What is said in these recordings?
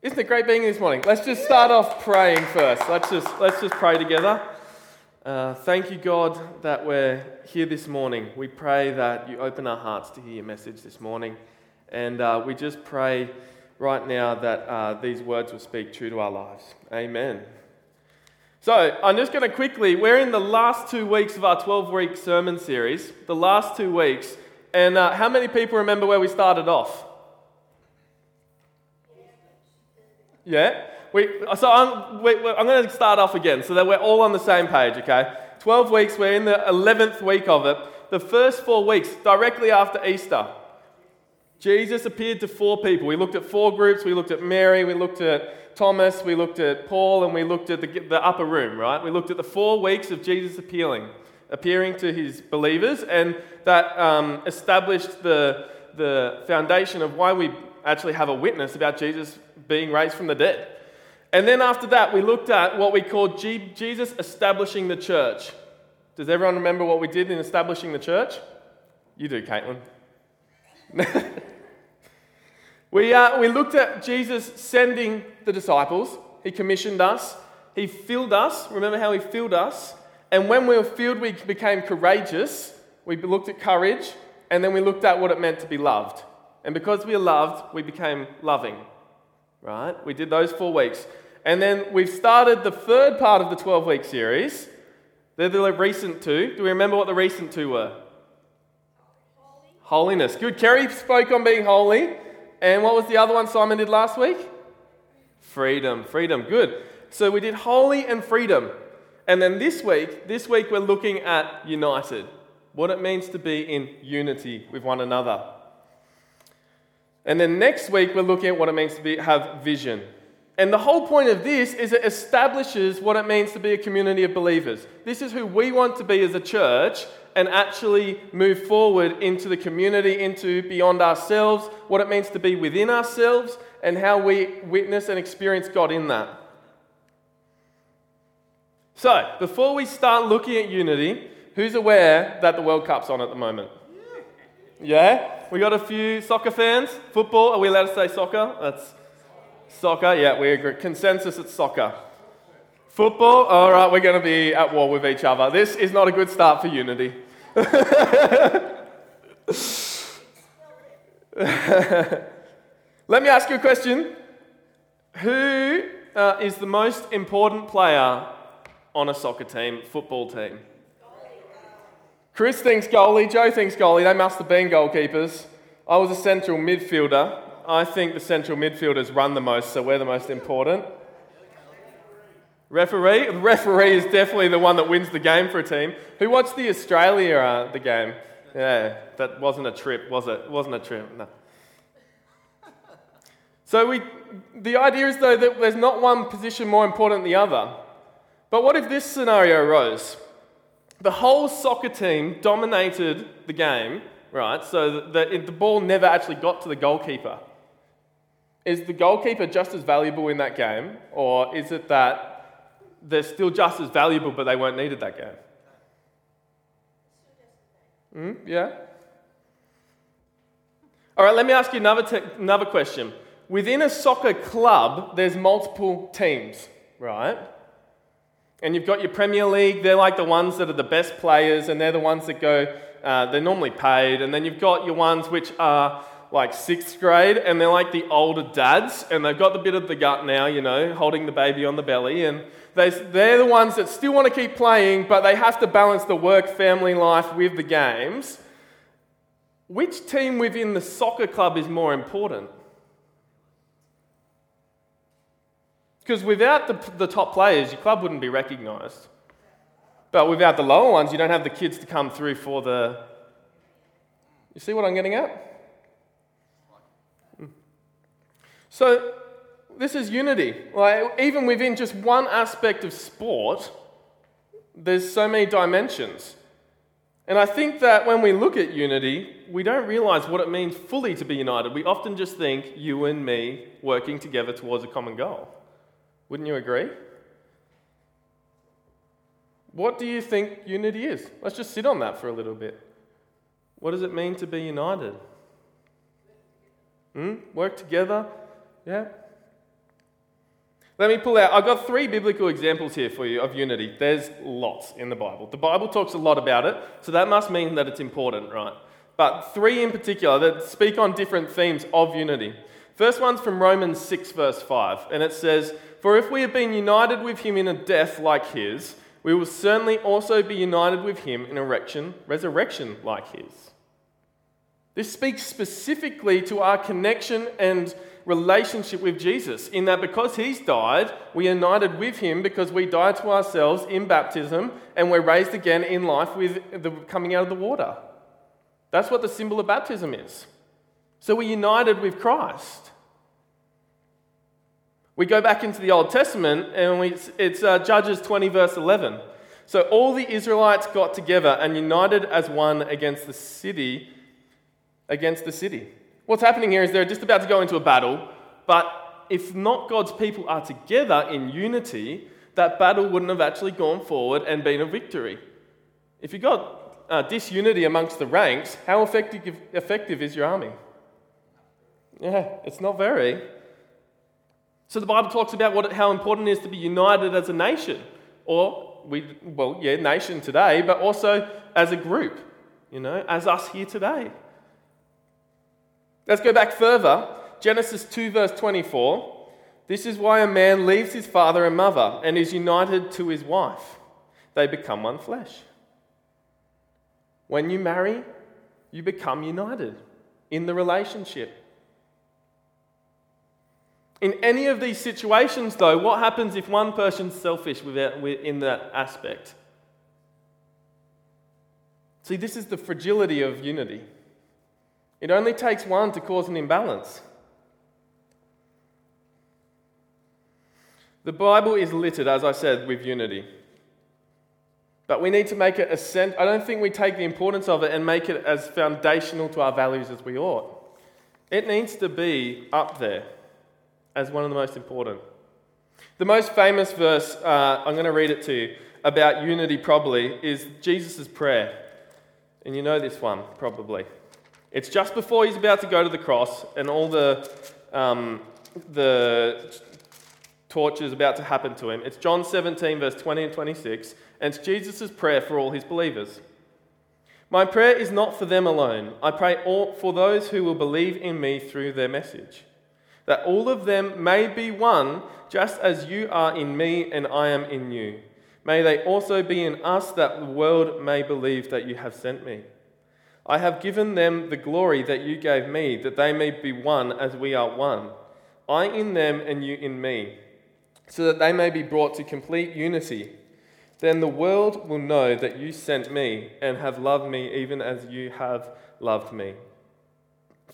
Isn't it great being here this morning? Let's just start off praying first. Let's just, let's just pray together. Uh, thank you, God, that we're here this morning. We pray that you open our hearts to hear your message this morning. And uh, we just pray right now that uh, these words will speak true to our lives. Amen. So, I'm just going to quickly, we're in the last two weeks of our 12 week sermon series, the last two weeks. And uh, how many people remember where we started off? Yeah? We, so I'm, we, I'm going to start off again so that we're all on the same page, okay? 12 weeks, we're in the 11th week of it. The first four weeks, directly after Easter, Jesus appeared to four people. We looked at four groups. We looked at Mary, we looked at Thomas, we looked at Paul, and we looked at the, the upper room, right? We looked at the four weeks of Jesus appearing, appearing to his believers, and that um, established the, the foundation of why we actually have a witness about Jesus being raised from the dead. And then after that, we looked at what we called Jesus establishing the church. Does everyone remember what we did in establishing the church? You do, Caitlin. we, uh, we looked at Jesus sending the disciples. He commissioned us. He filled us. Remember how he filled us? And when we were filled, we became courageous. We looked at courage. And then we looked at what it meant to be loved. And because we are loved, we became loving. Right? We did those four weeks. And then we've started the third part of the 12 week series. They're the recent two. Do we remember what the recent two were? Holiness. Good. Kerry spoke on being holy. And what was the other one Simon did last week? Freedom. Freedom. Good. So we did holy and freedom. And then this week, this week we're looking at united. What it means to be in unity with one another. And then next week, we're looking at what it means to be, have vision. And the whole point of this is it establishes what it means to be a community of believers. This is who we want to be as a church and actually move forward into the community, into beyond ourselves, what it means to be within ourselves, and how we witness and experience God in that. So, before we start looking at unity, who's aware that the World Cup's on at the moment? Yeah? We got a few soccer fans. Football, are we allowed to say soccer? That's soccer. Yeah, we agree. Consensus, it's soccer. Football, all right, we're going to be at war with each other. This is not a good start for unity. Let me ask you a question. Who uh, is the most important player on a soccer team, football team? Chris thinks goalie, Joe thinks goalie. They must have been goalkeepers. I was a central midfielder. I think the central midfielders run the most, so we're the most important. Referee? Referee is definitely the one that wins the game for a team. Who watched the Australia uh, the game? Yeah, that wasn't a trip, was it? It wasn't a trip. No. So we, the idea is though that there's not one position more important than the other. But what if this scenario arose? The whole soccer team dominated the game, right? So the, the ball never actually got to the goalkeeper. Is the goalkeeper just as valuable in that game, or is it that they're still just as valuable but they weren't needed that game? Mm, yeah? All right, let me ask you another, te- another question. Within a soccer club, there's multiple teams, right? And you've got your Premier League, they're like the ones that are the best players, and they're the ones that go, uh, they're normally paid. And then you've got your ones which are like sixth grade, and they're like the older dads, and they've got the bit of the gut now, you know, holding the baby on the belly. And they, they're the ones that still want to keep playing, but they have to balance the work family life with the games. Which team within the soccer club is more important? Because without the, the top players, your club wouldn't be recognised. But without the lower ones, you don't have the kids to come through for the. You see what I'm getting at? Hmm. So, this is unity. Like, even within just one aspect of sport, there's so many dimensions. And I think that when we look at unity, we don't realize what it means fully to be united. We often just think you and me working together towards a common goal. Wouldn't you agree? What do you think unity is? Let's just sit on that for a little bit. What does it mean to be united? Hmm? Work together? Yeah? Let me pull out, I've got three biblical examples here for you of unity. There's lots in the Bible. The Bible talks a lot about it, so that must mean that it's important, right? But three in particular that speak on different themes of unity. First one's from Romans 6, verse 5, and it says, For if we have been united with him in a death like his, we will certainly also be united with him in a resurrection like his. This speaks specifically to our connection and relationship with Jesus, in that because he's died, we are united with him because we died to ourselves in baptism and we're raised again in life with the coming out of the water. That's what the symbol of baptism is. So we're united with Christ. We go back into the Old Testament and we, it's uh, Judges 20, verse 11. So all the Israelites got together and united as one against the city, against the city. What's happening here is they're just about to go into a battle, but if not God's people are together in unity, that battle wouldn't have actually gone forward and been a victory. If you've got uh, disunity amongst the ranks, how effective, effective is your army? Yeah, it's not very. So the Bible talks about what, how important it is to be united as a nation, or we, well, yeah, nation today, but also as a group, you know, as us here today. Let's go back further. Genesis 2, verse 24. This is why a man leaves his father and mother and is united to his wife. They become one flesh. When you marry, you become united in the relationship. In any of these situations, though, what happens if one person's selfish in that aspect? See, this is the fragility of unity. It only takes one to cause an imbalance. The Bible is littered, as I said, with unity. But we need to make it ascent. I don't think we take the importance of it and make it as foundational to our values as we ought. It needs to be up there as one of the most important. The most famous verse, uh, I'm going to read it to you, about unity probably, is Jesus' prayer. And you know this one, probably. It's just before he's about to go to the cross, and all the, um, the torture is about to happen to him. It's John 17, verse 20 and 26, and it's Jesus' prayer for all his believers. My prayer is not for them alone. I pray for those who will believe in me through their message, that all of them may be one, just as you are in me and I am in you. May they also be in us, that the world may believe that you have sent me. I have given them the glory that you gave me, that they may be one as we are one. I in them and you in me, so that they may be brought to complete unity. Then the world will know that you sent me and have loved me even as you have loved me.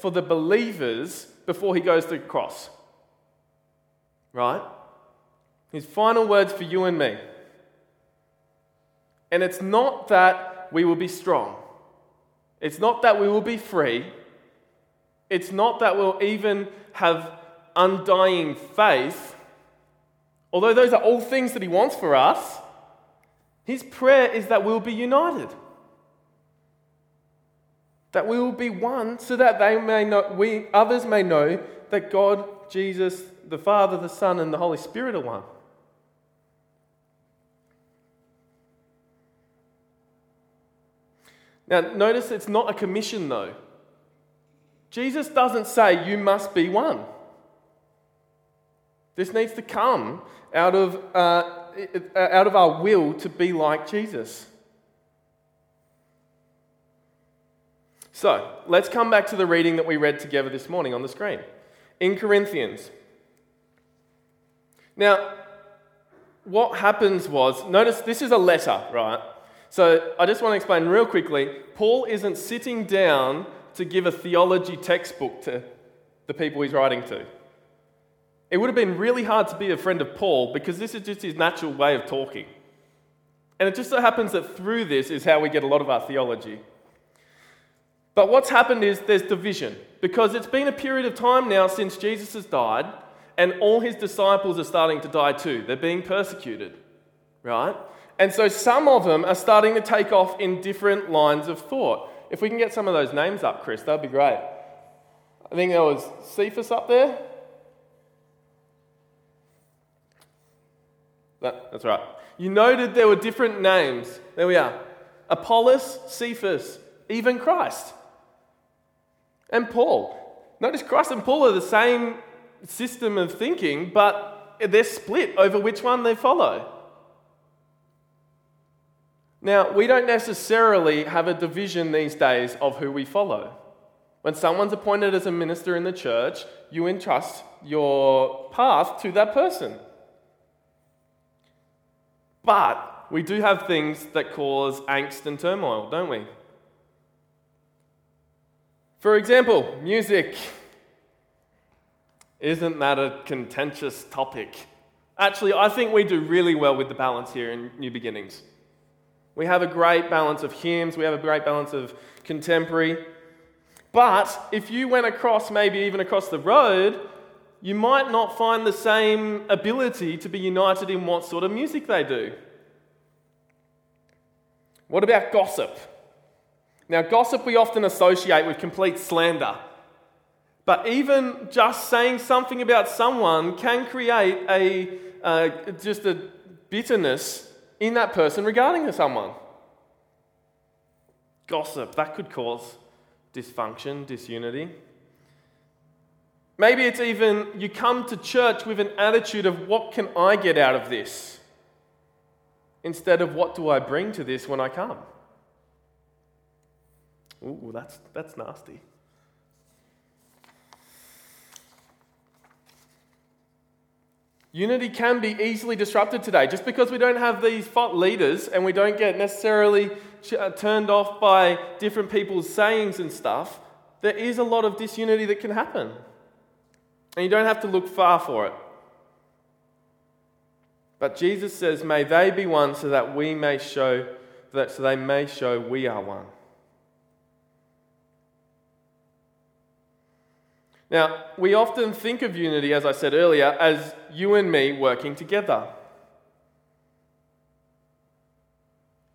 for the believers before he goes to the cross. Right? His final words for you and me. And it's not that we will be strong, it's not that we will be free, it's not that we'll even have undying faith. Although those are all things that He wants for us, His prayer is that we'll be united. That we will be one so that they may know, we others may know that God, Jesus, the Father, the Son, and the Holy Spirit are one. Now, notice it's not a commission, though. Jesus doesn't say you must be one. This needs to come out of, uh, out of our will to be like Jesus. So, let's come back to the reading that we read together this morning on the screen. In Corinthians. Now, what happens was, notice this is a letter, right? So I just want to explain real quickly Paul isn't sitting down to give a theology textbook to the people he's writing to. It would have been really hard to be a friend of Paul because this is just his natural way of talking. And it just so happens that through this is how we get a lot of our theology. But what's happened is there's division because it's been a period of time now since Jesus has died, and all his disciples are starting to die too. They're being persecuted, right? And so some of them are starting to take off in different lines of thought. If we can get some of those names up, Chris, that'd be great. I think there was Cephas up there. That, that's right. You noted there were different names. There we are Apollos, Cephas, even Christ. And Paul. Notice Christ and Paul are the same system of thinking, but they're split over which one they follow. Now, we don't necessarily have a division these days of who we follow. When someone's appointed as a minister in the church, you entrust your path to that person. But we do have things that cause angst and turmoil, don't we? For example, music. Isn't that a contentious topic? Actually, I think we do really well with the balance here in New Beginnings. We have a great balance of hymns, we have a great balance of contemporary. But if you went across, maybe even across the road, you might not find the same ability to be united in what sort of music they do. What about gossip? Now, gossip we often associate with complete slander. But even just saying something about someone can create a, uh, just a bitterness in that person regarding someone. Gossip, that could cause dysfunction, disunity. Maybe it's even you come to church with an attitude of what can I get out of this? Instead of what do I bring to this when I come? Ooh, that's, that's nasty. Unity can be easily disrupted today. Just because we don't have these leaders and we don't get necessarily uh, turned off by different people's sayings and stuff, there is a lot of disunity that can happen. And you don't have to look far for it. But Jesus says, May they be one so that we may show that so they may show we are one. Now, we often think of unity, as I said earlier, as you and me working together.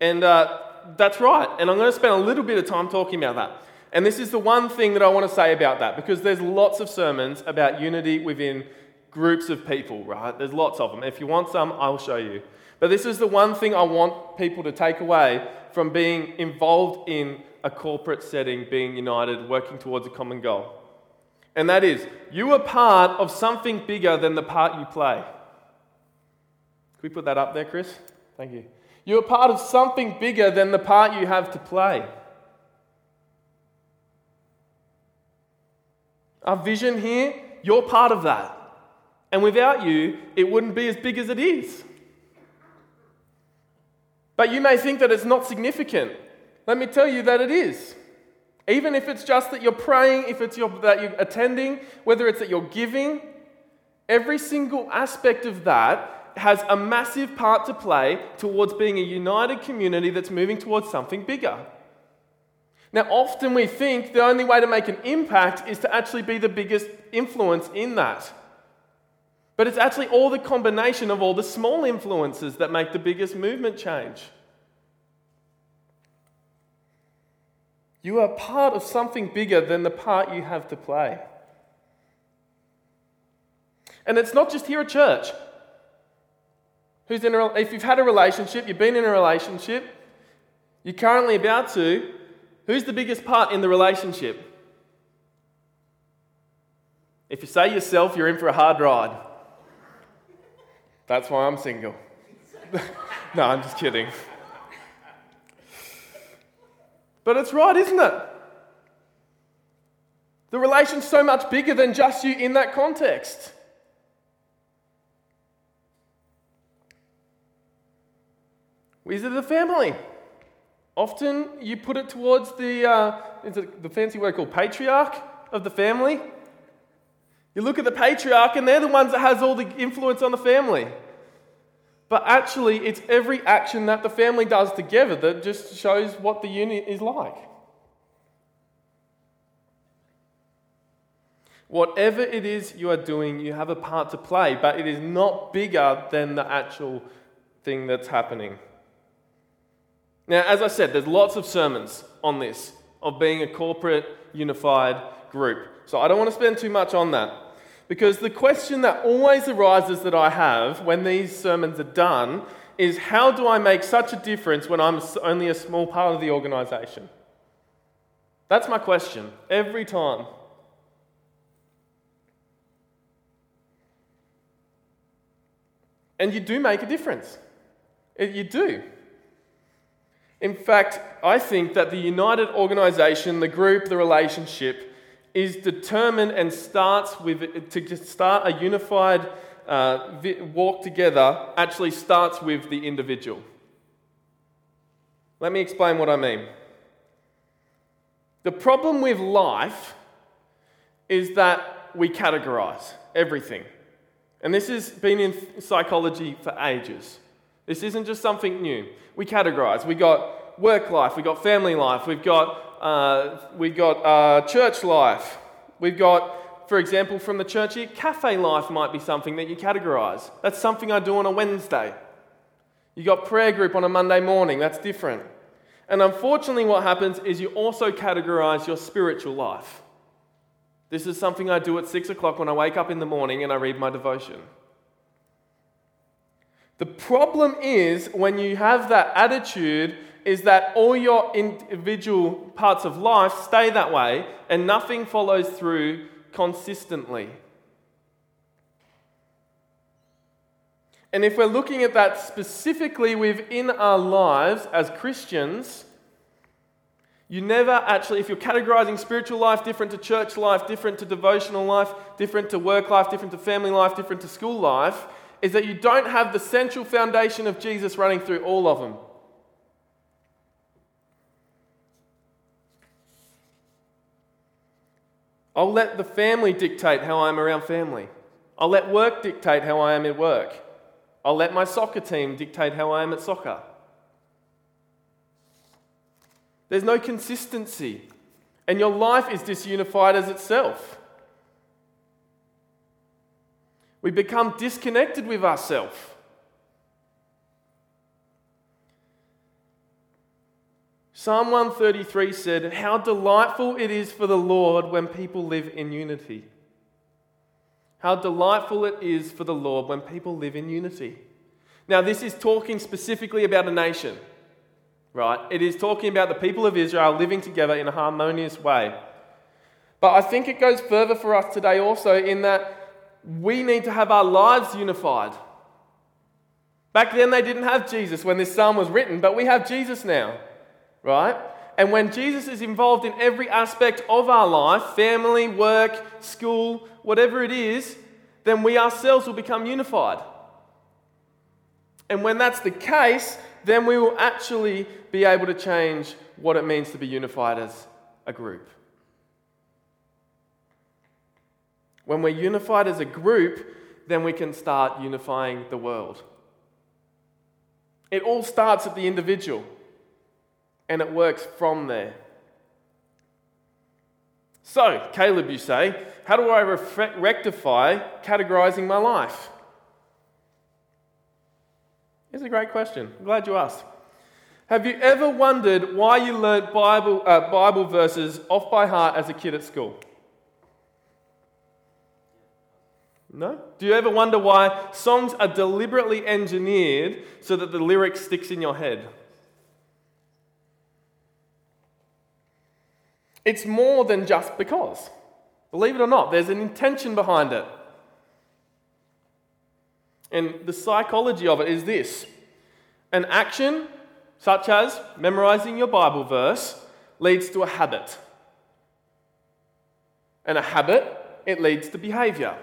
And uh, that's right. And I'm going to spend a little bit of time talking about that. And this is the one thing that I want to say about that, because there's lots of sermons about unity within groups of people, right? There's lots of them. If you want some, I'll show you. But this is the one thing I want people to take away from being involved in a corporate setting, being united, working towards a common goal and that is you are part of something bigger than the part you play. Can we put that up there, Chris? Thank you. You are part of something bigger than the part you have to play. Our vision here, you're part of that. And without you, it wouldn't be as big as it is. But you may think that it's not significant. Let me tell you that it is. Even if it's just that you're praying, if it's your, that you're attending, whether it's that you're giving, every single aspect of that has a massive part to play towards being a united community that's moving towards something bigger. Now, often we think the only way to make an impact is to actually be the biggest influence in that. But it's actually all the combination of all the small influences that make the biggest movement change. You are part of something bigger than the part you have to play. And it's not just here at church. Who's in a, if you've had a relationship, you've been in a relationship, you're currently about to, who's the biggest part in the relationship? If you say yourself, you're in for a hard ride. That's why I'm single. no, I'm just kidding. But it's right, isn't it? The relation's so much bigger than just you in that context. Is it a family? Often you put it towards the, uh, the fancy word called patriarch of the family. You look at the patriarch, and they're the ones that has all the influence on the family. But actually, it's every action that the family does together that just shows what the unit is like. Whatever it is you are doing, you have a part to play, but it is not bigger than the actual thing that's happening. Now, as I said, there's lots of sermons on this, of being a corporate, unified group. So I don't want to spend too much on that. Because the question that always arises that I have when these sermons are done is how do I make such a difference when I'm only a small part of the organization? That's my question every time. And you do make a difference. You do. In fact, I think that the united organization, the group, the relationship, is determined and starts with, to start a unified uh, walk together, actually starts with the individual. Let me explain what I mean. The problem with life is that we categorize everything. And this has been in psychology for ages. This isn't just something new. We categorize. We got work life, we got family life, we've got, uh, we've got uh, church life, we've got, for example, from the church here, cafe life might be something that you categorize. That's something I do on a Wednesday. You got prayer group on a Monday morning, that's different. And unfortunately, what happens is you also categorize your spiritual life. This is something I do at six o'clock when I wake up in the morning and I read my devotion. The problem is when you have that attitude, is that all your individual parts of life stay that way and nothing follows through consistently. And if we're looking at that specifically within our lives as Christians, you never actually, if you're categorizing spiritual life different to church life, different to devotional life, different to work life, different to family life, different to school life, is that you don't have the central foundation of Jesus running through all of them. I'll let the family dictate how I am around family. I'll let work dictate how I am at work. I'll let my soccer team dictate how I am at soccer. There's no consistency, and your life is disunified as itself. We become disconnected with ourselves. Psalm 133 said, How delightful it is for the Lord when people live in unity. How delightful it is for the Lord when people live in unity. Now, this is talking specifically about a nation, right? It is talking about the people of Israel living together in a harmonious way. But I think it goes further for us today also in that we need to have our lives unified. Back then, they didn't have Jesus when this psalm was written, but we have Jesus now, right? And when Jesus is involved in every aspect of our life family, work, school, whatever it is then we ourselves will become unified. And when that's the case, then we will actually be able to change what it means to be unified as a group. When we're unified as a group, then we can start unifying the world. It all starts at the individual, and it works from there. So, Caleb, you say, how do I rectify categorizing my life? It's a great question. I'm glad you asked. Have you ever wondered why you learnt Bible, uh, Bible verses off by heart as a kid at school? No? Do you ever wonder why songs are deliberately engineered so that the lyric sticks in your head? It's more than just because. Believe it or not, there's an intention behind it. And the psychology of it is this an action, such as memorizing your Bible verse, leads to a habit. And a habit, it leads to behavior.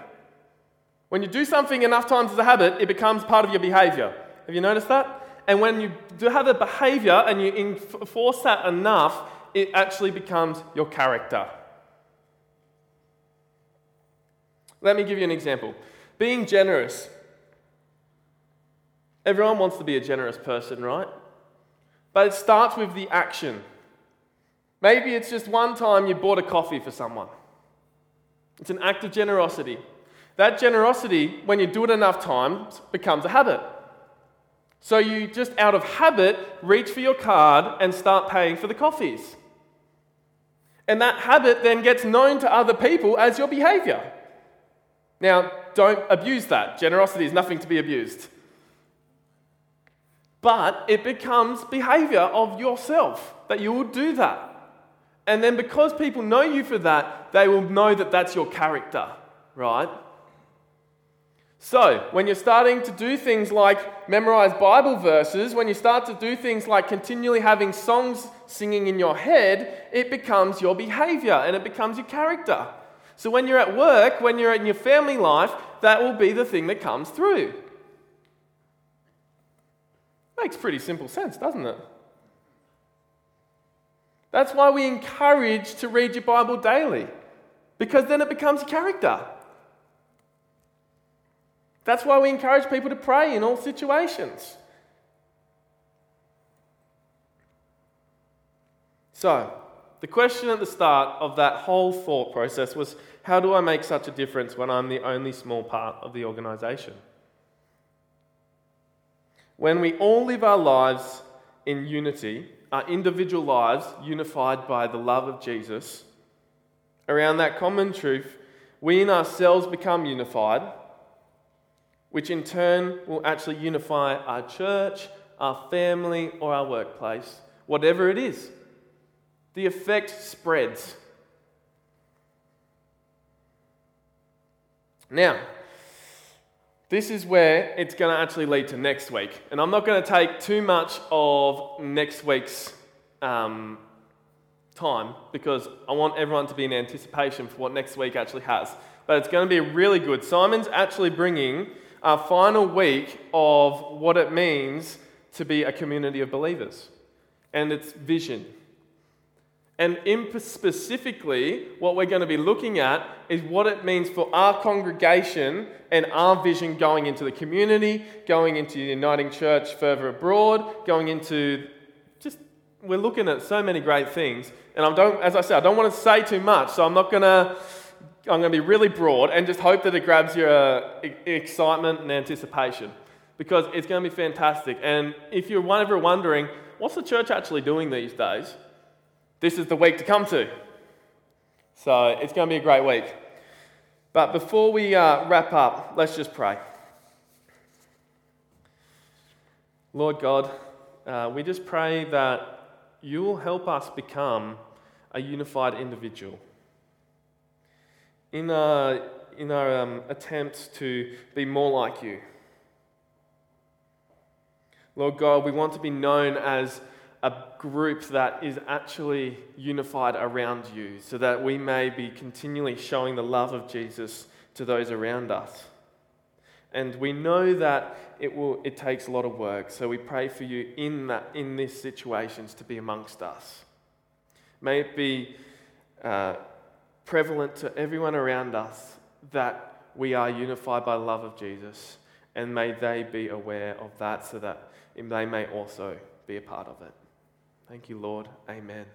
When you do something enough times as a habit, it becomes part of your behavior. Have you noticed that? And when you do have a behavior and you enforce that enough, it actually becomes your character. Let me give you an example. Being generous. Everyone wants to be a generous person, right? But it starts with the action. Maybe it's just one time you bought a coffee for someone. It's an act of generosity. That generosity, when you do it enough times, becomes a habit. So you just out of habit reach for your card and start paying for the coffees. And that habit then gets known to other people as your behavior. Now, don't abuse that. Generosity is nothing to be abused. But it becomes behavior of yourself that you will do that. And then because people know you for that, they will know that that's your character, right? So, when you're starting to do things like memorize Bible verses, when you start to do things like continually having songs singing in your head, it becomes your behavior and it becomes your character. So, when you're at work, when you're in your family life, that will be the thing that comes through. Makes pretty simple sense, doesn't it? That's why we encourage to read your Bible daily, because then it becomes character. That's why we encourage people to pray in all situations. So, the question at the start of that whole thought process was how do I make such a difference when I'm the only small part of the organization? When we all live our lives in unity, our individual lives unified by the love of Jesus, around that common truth, we in ourselves become unified which in turn will actually unify our church, our family, or our workplace, whatever it is. The effect spreads. Now, this is where it's going to actually lead to next week. And I'm not going to take too much of next week's um, time because I want everyone to be in anticipation for what next week actually has. But it's going to be really good. Simon's actually bringing our final week of what it means to be a community of believers and its vision. And in specifically, what we're going to be looking at is what it means for our congregation and our vision going into the community, going into the Uniting Church further abroad, going into just, we're looking at so many great things. And I don't, as I said, I don't want to say too much, so I'm not going to I'm going to be really broad and just hope that it grabs your uh, excitement and anticipation because it's going to be fantastic. And if you're ever wondering, what's the church actually doing these days? This is the week to come to. So it's going to be a great week. But before we uh, wrap up, let's just pray. Lord God, uh, we just pray that you will help us become a unified individual in our, in our um, attempts to be more like you. Lord God, we want to be known as a group that is actually unified around you so that we may be continually showing the love of Jesus to those around us. And we know that it, will, it takes a lot of work, so we pray for you in, that, in these situations to be amongst us. May it be uh, prevalent to everyone around us that we are unified by love of Jesus. And may they be aware of that so that they may also be a part of it. Thank you, Lord. Amen.